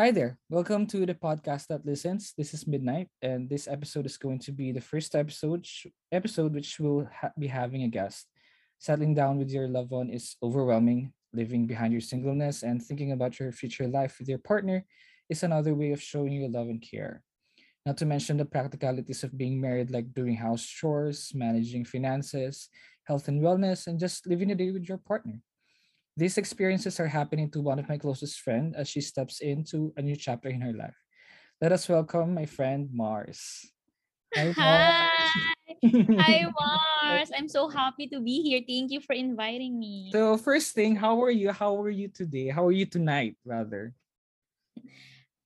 Hi there. Welcome to the podcast that listens. This is Midnight, and this episode is going to be the first episode episode which will ha- be having a guest. Settling down with your loved one is overwhelming. Living behind your singleness and thinking about your future life with your partner is another way of showing your love and care. Not to mention the practicalities of being married, like doing house chores, managing finances, health and wellness, and just living a day with your partner. These experiences are happening to one of my closest friends as she steps into a new chapter in her life. Let us welcome my friend Mars. Hi, Hi. Hi, Mars. Mars. I'm so happy to be here. Thank you for inviting me. so, first thing, how are you? How are you today? How are you tonight, rather?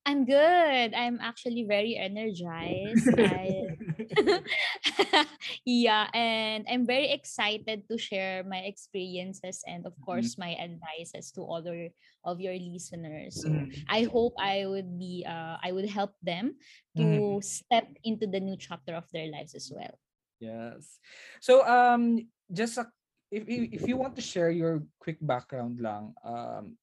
I'm good. I'm actually very energized. I yeah, and I'm very excited to share my experiences and of Mhm, course my advices to other of your listeners. So mhm, I hope I would be uh I would help them to step into the new chapter of their lives as well. Yes. So, um, just a, if you if you want to share your quick background, lang, um,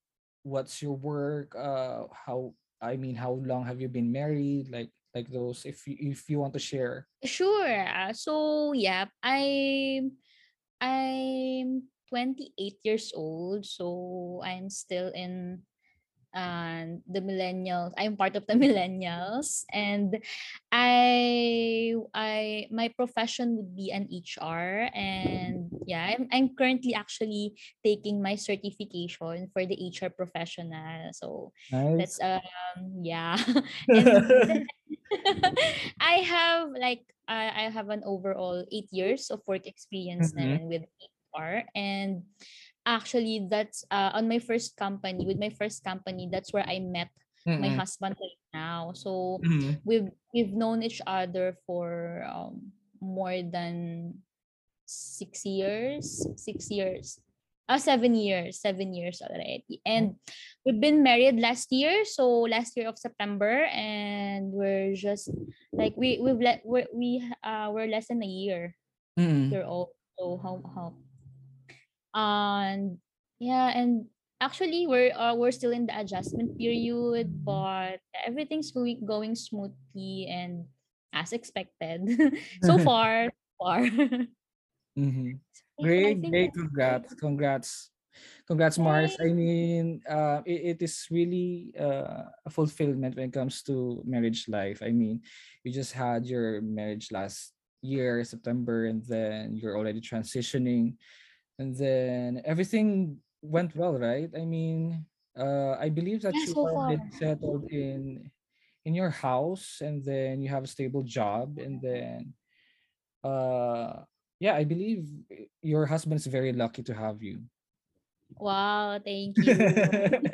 what's your work? Uh, how I mean, how long have you been married? Like like those. If you if you want to share. Sure. uh, So yeah, i'm I'm 28 years old, so I'm still in and the millennials i'm part of the millennials and i i my profession would be an hr and yeah i'm, I'm currently actually taking my certification for the hr professional so Nice. that's um yeah then i have like I, I have an overall eight years of work experience Mhm, naman with hr and Actually, that's uh, on my first company. With my first company, that's where I met my mm, husband right now. So mhm. we've we've known each other for um, more than six years. Six years. Uh, seven years. Seven years already. And we've been married last year. So last year of September, and we're just like we we've let we're, we uh we're less than a year Mm. year old. So how how and yeah, and actually we're uh, we're still in the adjustment period, but everything's going going smoothly and as expected so far. Far. Mhm. yeah, Great, great. Congrats. Congrats. Congrats, Mars. I mean, uh, it, it is really uh, a fulfillment when it comes to marriage life. I mean, you just had your marriage last year, September, and then you're already transitioning, and then everything went well, right? I mean, uh, I believe that Yeah, you so are settled in in your house, and then you have a stable job, and then uh yeah i believe your husband's very lucky to have you Wow, thank you.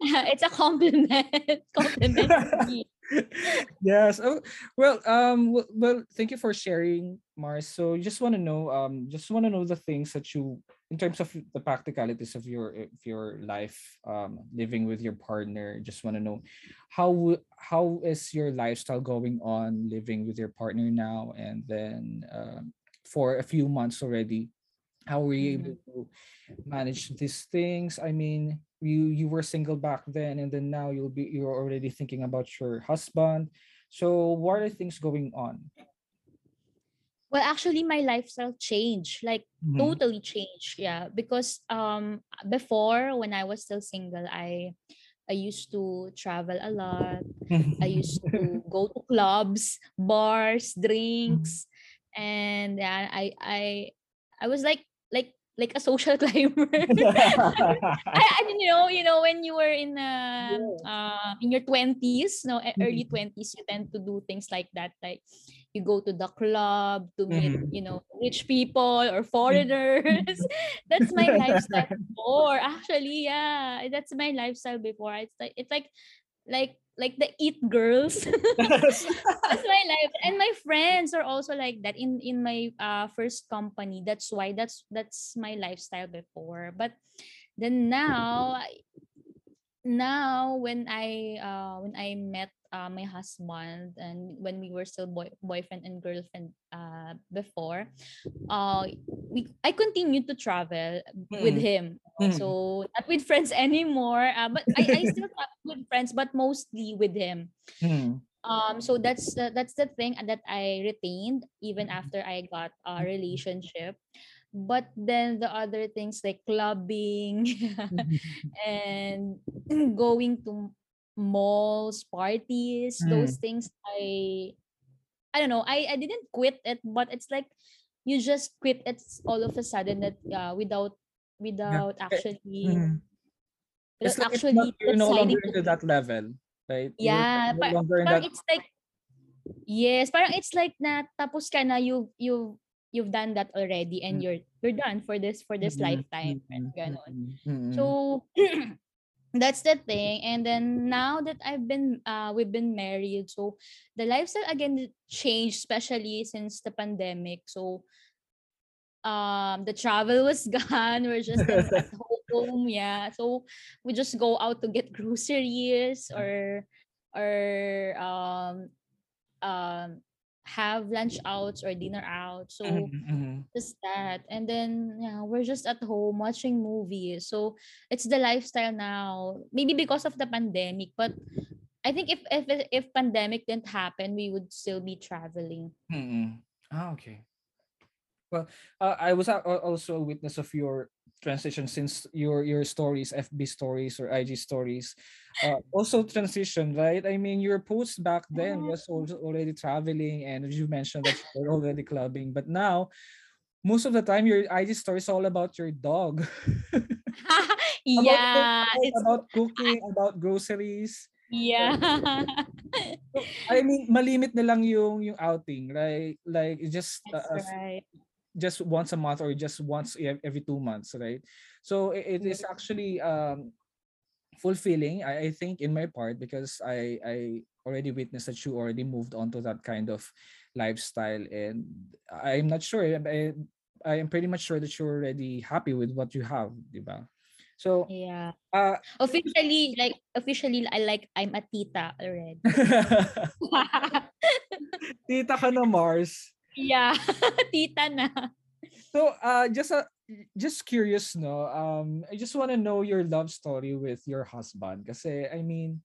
it's a compliment. compliment to me. yes oh well um well, well thank you for sharing mars. So just want to know um just want to know the things that you in terms of the practicalities of your of your life um living with your partner just want to know how how is your lifestyle going on living with your partner now and then um for a few months already? How were you able Mhm. to manage these things? I mean you you were single back then and then now you'll be you're already thinking about your husband so what are things going on Well, actually, my lifestyle changed, like Mhm. totally changed. Yeah, because um before when I was still single, I I used to travel a lot. I used to go to clubs, bars, drinks, and yeah, I I I was like like a social climber. I, I you know, you know, when you were in um Yes. uh in your twenties, no, early Mhm. twenties, you tend to do things like that. Like you go to the club to meet, Mhm. you know, rich people or foreigners. that's my lifestyle before. Actually, yeah, that's my lifestyle before. It's like it's like like like the eat girls. That's my life and my friends are also like that in in my uh first company that's why that's that's my lifestyle before but then now now when i uh when i met uh, my husband and when we were still boy- boyfriend and girlfriend uh, before, uh, we I continued to travel with Mm. him. Mm. So not with friends anymore, uh, but I, I still travel with friends, but mostly with him. Mm. Um, so that's the, that's the thing that I retained even Mhm. after I got a relationship. But then the other things like clubbing and going to malls, parties, those Mm. things I I don't know. I I didn't quit it, but it's like you just quit it all of a sudden that uh, without. Without Eh, actually mm. It's without like it's not actually you're no longer to into that level, right? You're yeah, no par- parang that it's like yes, parang it's like na tapos ka na you you you've done that already and Mm. you're you're done for this for this Mm, lifetime parang mm, ganon. mm, mm. So that's the thing and then now that I've been uh we've been married so the lifestyle again changed especially since the pandemic. So um the travel was gone. We're just at home yeah. So we just go out to get groceries or or um um have lunch outs or dinner out. So Mhm, mhm. just that. And then yeah we're just at home watching movies. So it's the lifestyle now. Maybe because of the pandemic but i think if if if pandemic didn't happen we would still be traveling. Mm. Ah, okay. Well, uh, I was also a witness of your transition since your your stories, FB stories or IG stories, uh, also transition, right? I mean, your post back then was also already traveling, and you mentioned that you're already clubbing, but now most of the time your IG story is all about your dog, yeah about, it's about cooking, about groceries. yeah So, I mean, malimit na lang yung yung outing, right? Like it's just uh, right just once a month or just once every two months, right? So it is actually um fulfilling, I, I think, in my part because I I already witnessed that you already moved on to that kind of lifestyle, and I'm not sure. I, I am pretty much sure that you're already happy with what you have, diba? So, yeah uh, officially like officially I like I'm a tita already tita ka na Mars. Yeah tita na So, uh, just uh, just curious, no. Um, I just want to know your love story with your husband. Kasi I mean,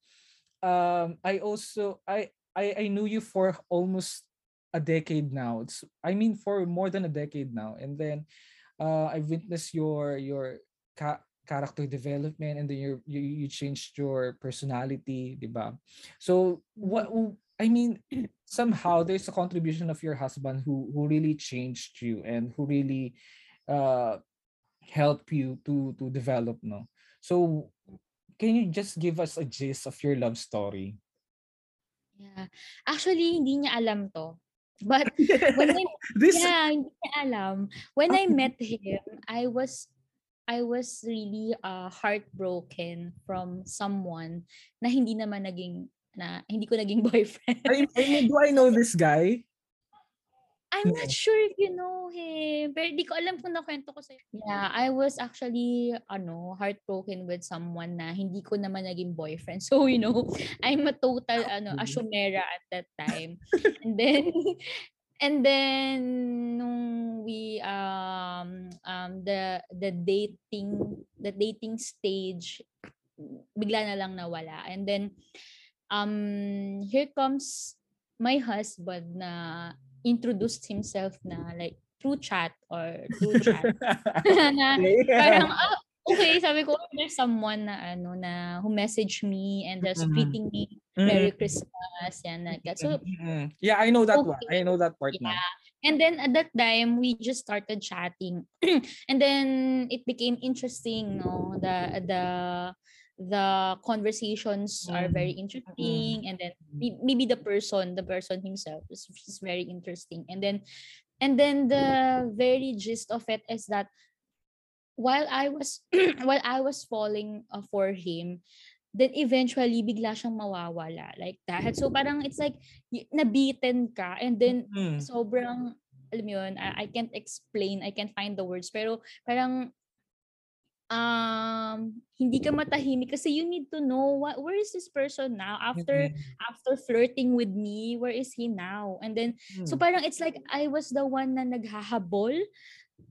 um, I also I I I knew you for almost a decade now. It's I mean for more than a decade now, and then uh, I witnessed your your ca- character development, and then you you you changed your personality, diba? So what I mean, somehow there's a contribution of your husband who who really changed you and who really uh help you to to develop, no? So can you just give us a gist of your love story? yeah actually hindi niya alam to but when I this yeah hindi niya alam when I met him I was I was really uh, heartbroken from someone na hindi naman naging na hindi ko naging boyfriend. I, I mean, do I know this guy? I'm No. not sure if you know him. Pero di ko alam kung nakwento ko sa'yo. Yeah, I was actually, ano, heartbroken with someone na hindi ko naman naging boyfriend. So, you know, I'm a total, ano, asumera at that time. and then, and then, nung we, um, um, the, the dating, the dating stage, bigla na lang nawala. And then, um, here comes my husband na introduced himself na like through chat or through chat na parang ah, okay sabi ko "Oh, there's someone na ano na who messaged me and just Mhm. greeting me Merry Christmas yan like that. so Mm, yeah, I know that one. I know that part now. Yeah. And then at that time, we just started chatting, and then it became interesting. No, the the the conversations are very interesting, and then may- maybe the person, the person himself, is, is very interesting. And then, and then the very gist of it is that while I was while I was falling uh, for him, then eventually bigla siyang mawawala like that. So parang it's like nabitin ka and then Mm. sobrang alam mo yun, I, I can't explain, I can't find the words pero parang um hindi ka matahimik kasi you need to know what where is this person now after Mm, after flirting with me where is he now and then so mm. parang it's like I was the one na naghahabol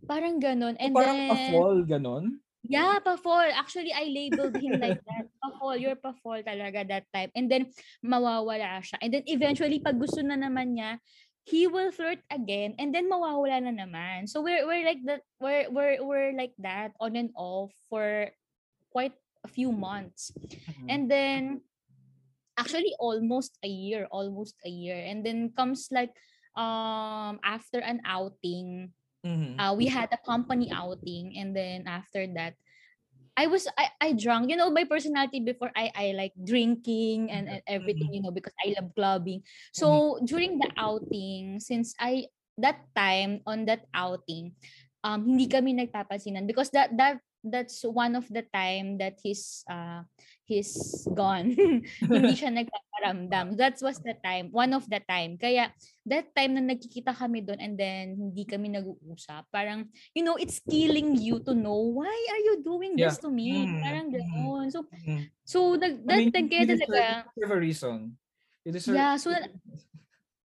parang ganon So and parang then pa-fall, ganon? Yeah, pa-fall. Actually, I labeled him like that. Pa-fall. You're pa-fall talaga that time. And then, mawawala siya. And then, eventually, pag gusto na naman niya, he will flirt again and then mawawala na naman. So we're we're like that we're we're we're like that on and off for quite a few months. Mhm. And then actually almost a year, almost a year. And then comes like um after an outing, Mhm. uh, we had a company outing and then after that I was I, I drunk. You know, my personality before I I like drinking and, and everything, you know, because I love clubbing. So during the outing, since I that time on that outing, um hindi kami nagpapansinan because that that that's one of the time that he's uh he's gone. hindi siya nagpaparamdam. That was the time, one of the time. Kaya that time na nagkikita kami doon and then hindi kami nag-uusap, parang you know, it's killing you to know why are you doing Yeah. this to me? Mhm, Parang mhm. gano'n. So, Mhm. so nag, I that mean, time kaya talaga, you deserve a reason. You deserve, yeah, so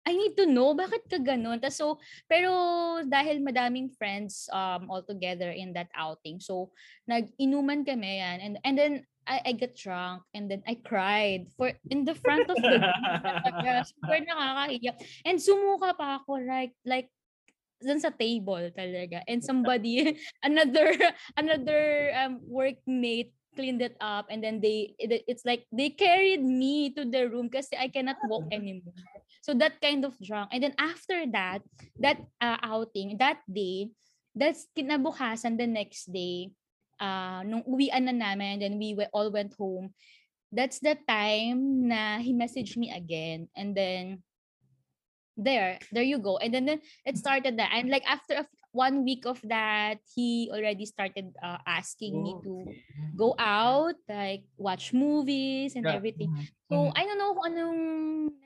I need to know bakit ka ganun. Tas so, pero dahil madaming friends um all together in that outing. So, nag-inuman kami yan. And, and then, I, I got drunk and then I cried for in the front of the. Super nakakahiya. And sumuka pa ako like, like dun sa table talaga. And somebody, another, another um, workmate cleaned it up and then they it- it's like they carried me to the room kasi I cannot walk anymore. So that kind of drunk. And then after that, that uh, outing, that day, that's kinabukasan the next day, uh, nung uwian na namin then we we- all went home, that's the time na he messaged me again. And then there there you go and then, then it started that and like after a one week of that he already started uh, asking me Oh, to okay. go out like watch movies and Yeah. everything Mhm, so mhm. i don't know kung anong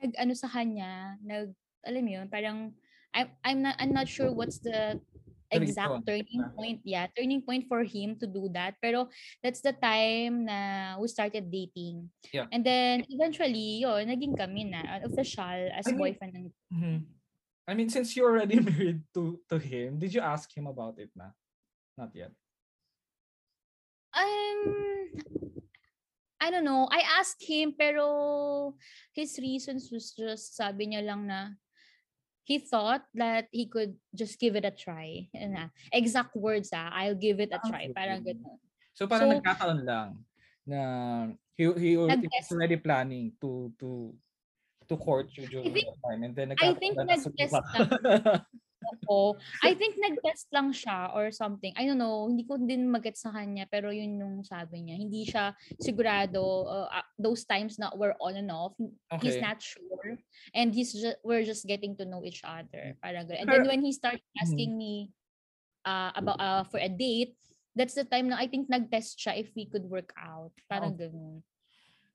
nag ano sa kanya nag alam mo yun parang I'm, I'm not I'm not sure what's The exact turning point yeah turning point for him to do that pero that's the time na we started dating Yeah. and then eventually yun naging kami na official as I mean- boyfriend and Mhm. I mean, since you're already married to to him, did you ask him about it na? Not yet. Um, I don't know. I asked him, pero his reasons was just, sabi niya lang na, he thought that he could just give it a try. Yun na. Exact words ah, I'll give it a Ah, try. Parang gano'n. So parang So- nagkataon lang na he he was already planning to to to court you during think- that time and then I think lang na nag-test sumuka. Oo. I think nag-test lang siya or something. I don't know. Hindi ko din mag sa kanya pero yun yung sabi niya. Hindi siya sigurado uh, uh, those times na we're on and off. He's Okay. not sure. And he's just, we're just getting to know each other. Parang. And then when he started asking me uh, about uh, for a date, that's the time na I think nag-test siya if we could work out. Parang Okay. ganun.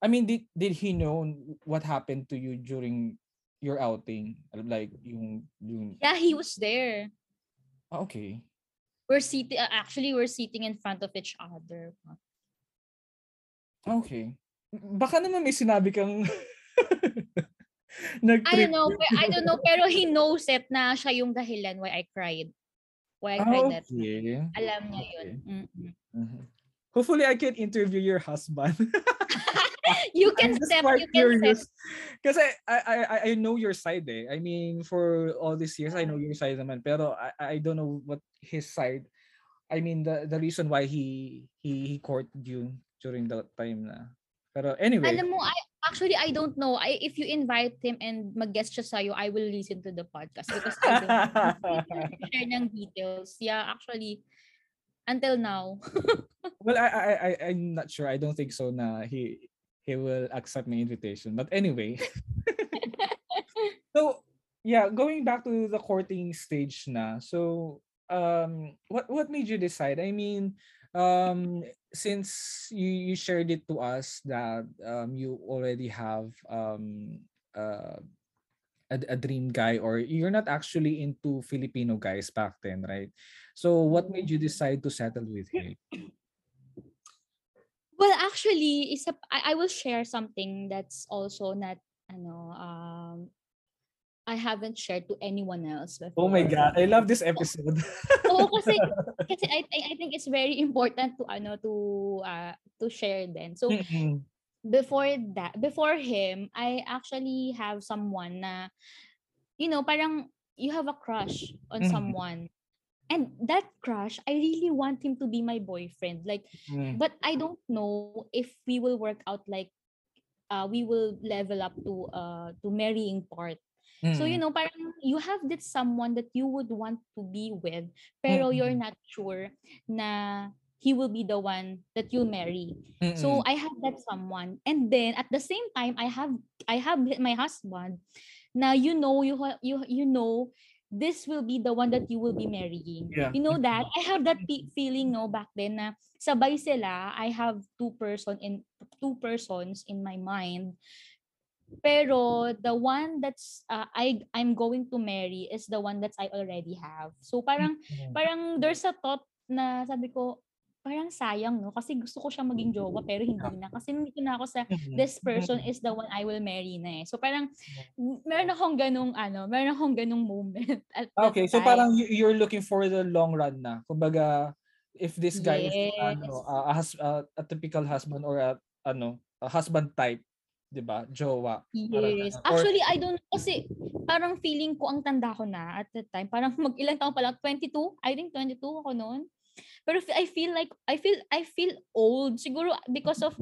I mean, did did he know what happened to you during your outing? Like yung yung Yeah, he was there. ah, okay. We're sitting, uh, actually, we're sitting in front of each other. Okay. Baka naman may sinabi kang I nag-trip don't know, pero, I don't know, pero he knows it na siya yung dahilan why I cried. Why I cried Ah, that okay. Alam niya yun. Mm-mm. Mhm. Hopefully I can interview your husband. You I'm can just step, you can step. Kasi I, I I- I know your side eh. I mean, for all these years, I know your side naman. Pero I, I don't know what his side. I mean, the the reason why he he he courted you during that time na. Pero anyway. Alam mo, I, actually, I don't know. I, if you invite him and mag-guest siya sa'yo, I will listen to the podcast because I don't share ng details. Yeah, actually, until now. well, I I I I'm not sure. I don't think so na he he will accept my invitation. But anyway. so yeah, going back to the courting stage na. So um what what made you decide? I mean, um since you, you shared it to us that um you already have um uh a, a dream guy or you're not actually into Filipino guys back then, right? So what made you decide to settle with him? Actually, isa I, I will share something that's also not ano um I haven't shared to anyone else Oh my god, I love this episode. Oo, kasi kasi I I think it's very important to ano to uh, to share then. So Mm-mm. before that before him, I actually have someone na you know, parang you have a crush on Mhm. someone. And that crush, I really want him to be my boyfriend. Like Mm. but I don't know if we will work out like uh we will level up to uh to marrying part. So you Mm. know parang you have this someone that you would want to be with pero you're Mm. not sure na he will be the one that you'll marry. Mm. So I have that someone and then at the same time I have I have my husband now you know you you you know this will be the one that you will be marrying. Yeah. You know that I have that feeling no back then na sabay sila I have two person in two persons in my mind pero the one that's uh, I I'm going to marry is the one that I already have. So parang Mm. parang there's a thought na sabi ko parang sayang no kasi gusto ko siya maging jowa pero hindi na kasi nandito na ako sa Mm. this person is the one I will marry na eh. So parang meron akong ganung ano, meron akong ganung moment at Okay, so time. parang you- you're looking for the long run na. Kumbaga, if this guy is ano, Yes. a, a, a, typical husband or a ano, a husband type, 'di ba? Jowa. Parang Yes. Or- Actually, I don't kasi parang feeling ko ang tanda ko na at that time. Parang mag ilang taon pa lang 22. I think 22 ako noon. Pero I feel like I feel I feel old siguro because of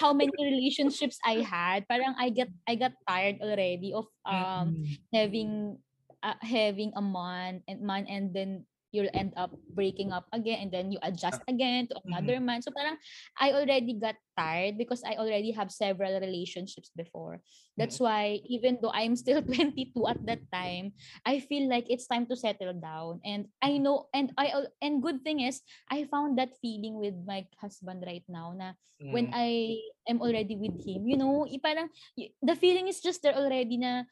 how many relationships I had. Parang I get I got tired already of um Mm. having uh, having a man and man and then you'll end up breaking up again and then you adjust ah. again to mm-hmm. another man. So parang I already got tired because I already have several relationships before. That's mm-hmm. why even though I'm still 22 at that time, I feel like it's time to settle down. And I mm-hmm. know and I and good thing is I found that feeling with my husband right now na when Mm. I am already with him, you know, parang the feeling is just there already na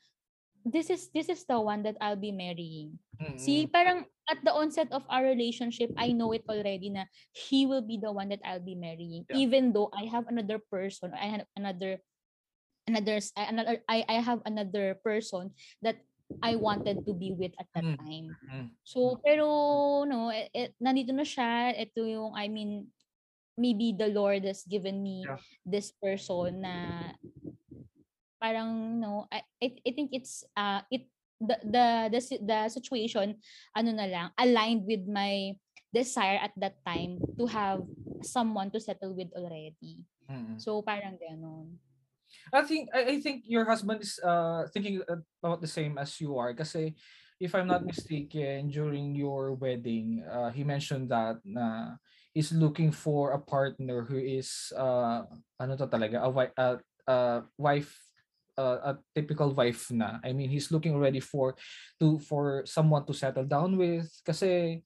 this is this is the one that I'll be marrying. Mm. See, parang at the onset of our relationship, I know it already na he will be the one that I'll be marrying. Yeah. Even though I have another person, I have another another another I, I have another person that I wanted to be with at that Mm. time. Mm. So, pero no, eh, eh, nandito na siya. Ito yung I mean maybe the Lord has given me Yeah. this person na parang no I, I I think it's uh it the the the, the situation ano na lang aligned with my desire at that time to have someone to settle with already. Mm. So parang ganon. I think I, I think your husband is uh thinking about the same as you are kasi if I'm not mistaken during your wedding uh he mentioned that na he's looking for a partner who is uh ano to talaga a uh, uh, wife uh, a typical wife na I mean he's looking already for to for someone to settle down with kasi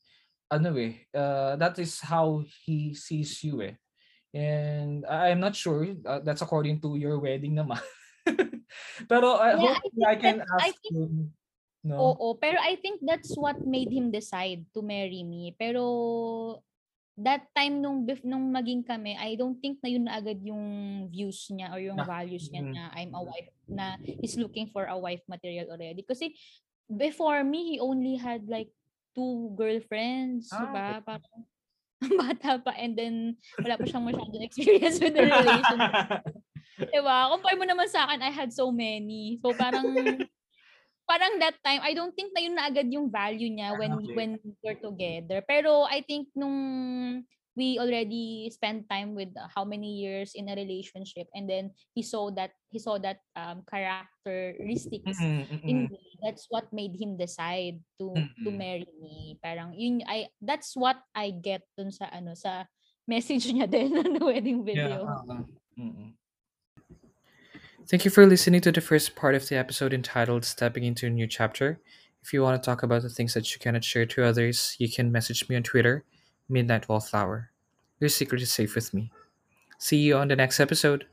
ano eh uh, that is how he sees you eh And I- I'm not sure. uh, that's according to your wedding naman. Pero I Yeah, hope I I, can that's- I ask think- him. No? Oo, pero I think that's what made him decide to marry me. Pero that time nung bef- nung maging kami, I don't think na yun na agad yung views niya or yung values niya mm. na I'm a wife na he's looking for a wife material already. Kasi before me, he only had like two girlfriends, Ah, diba? Parang bata pa and then wala pa siyang masyadong experience with the relationship. Diba? Compare mo naman sa akin, I had so many. So parang parang that time, I don't think na yun na agad yung value niya when Okay. when we're together. Pero I think nung we already spent time with uh, how many years in a relationship and then he saw that he saw that um characteristics Mm-mm, mm-mm. in me that's what made him decide to to Mm-mm. marry me parang yun I that's what I get dun sa ano sa message niya din on the wedding Yeah. video uh-uh. Mm-mm. Thank you for listening to the first part of the episode entitled Stepping into a New Chapter. If you want to talk about the things that you cannot share to others, you can message me on Twitter, Midnight Wallflower. Your secret is safe with me. See you on the next episode.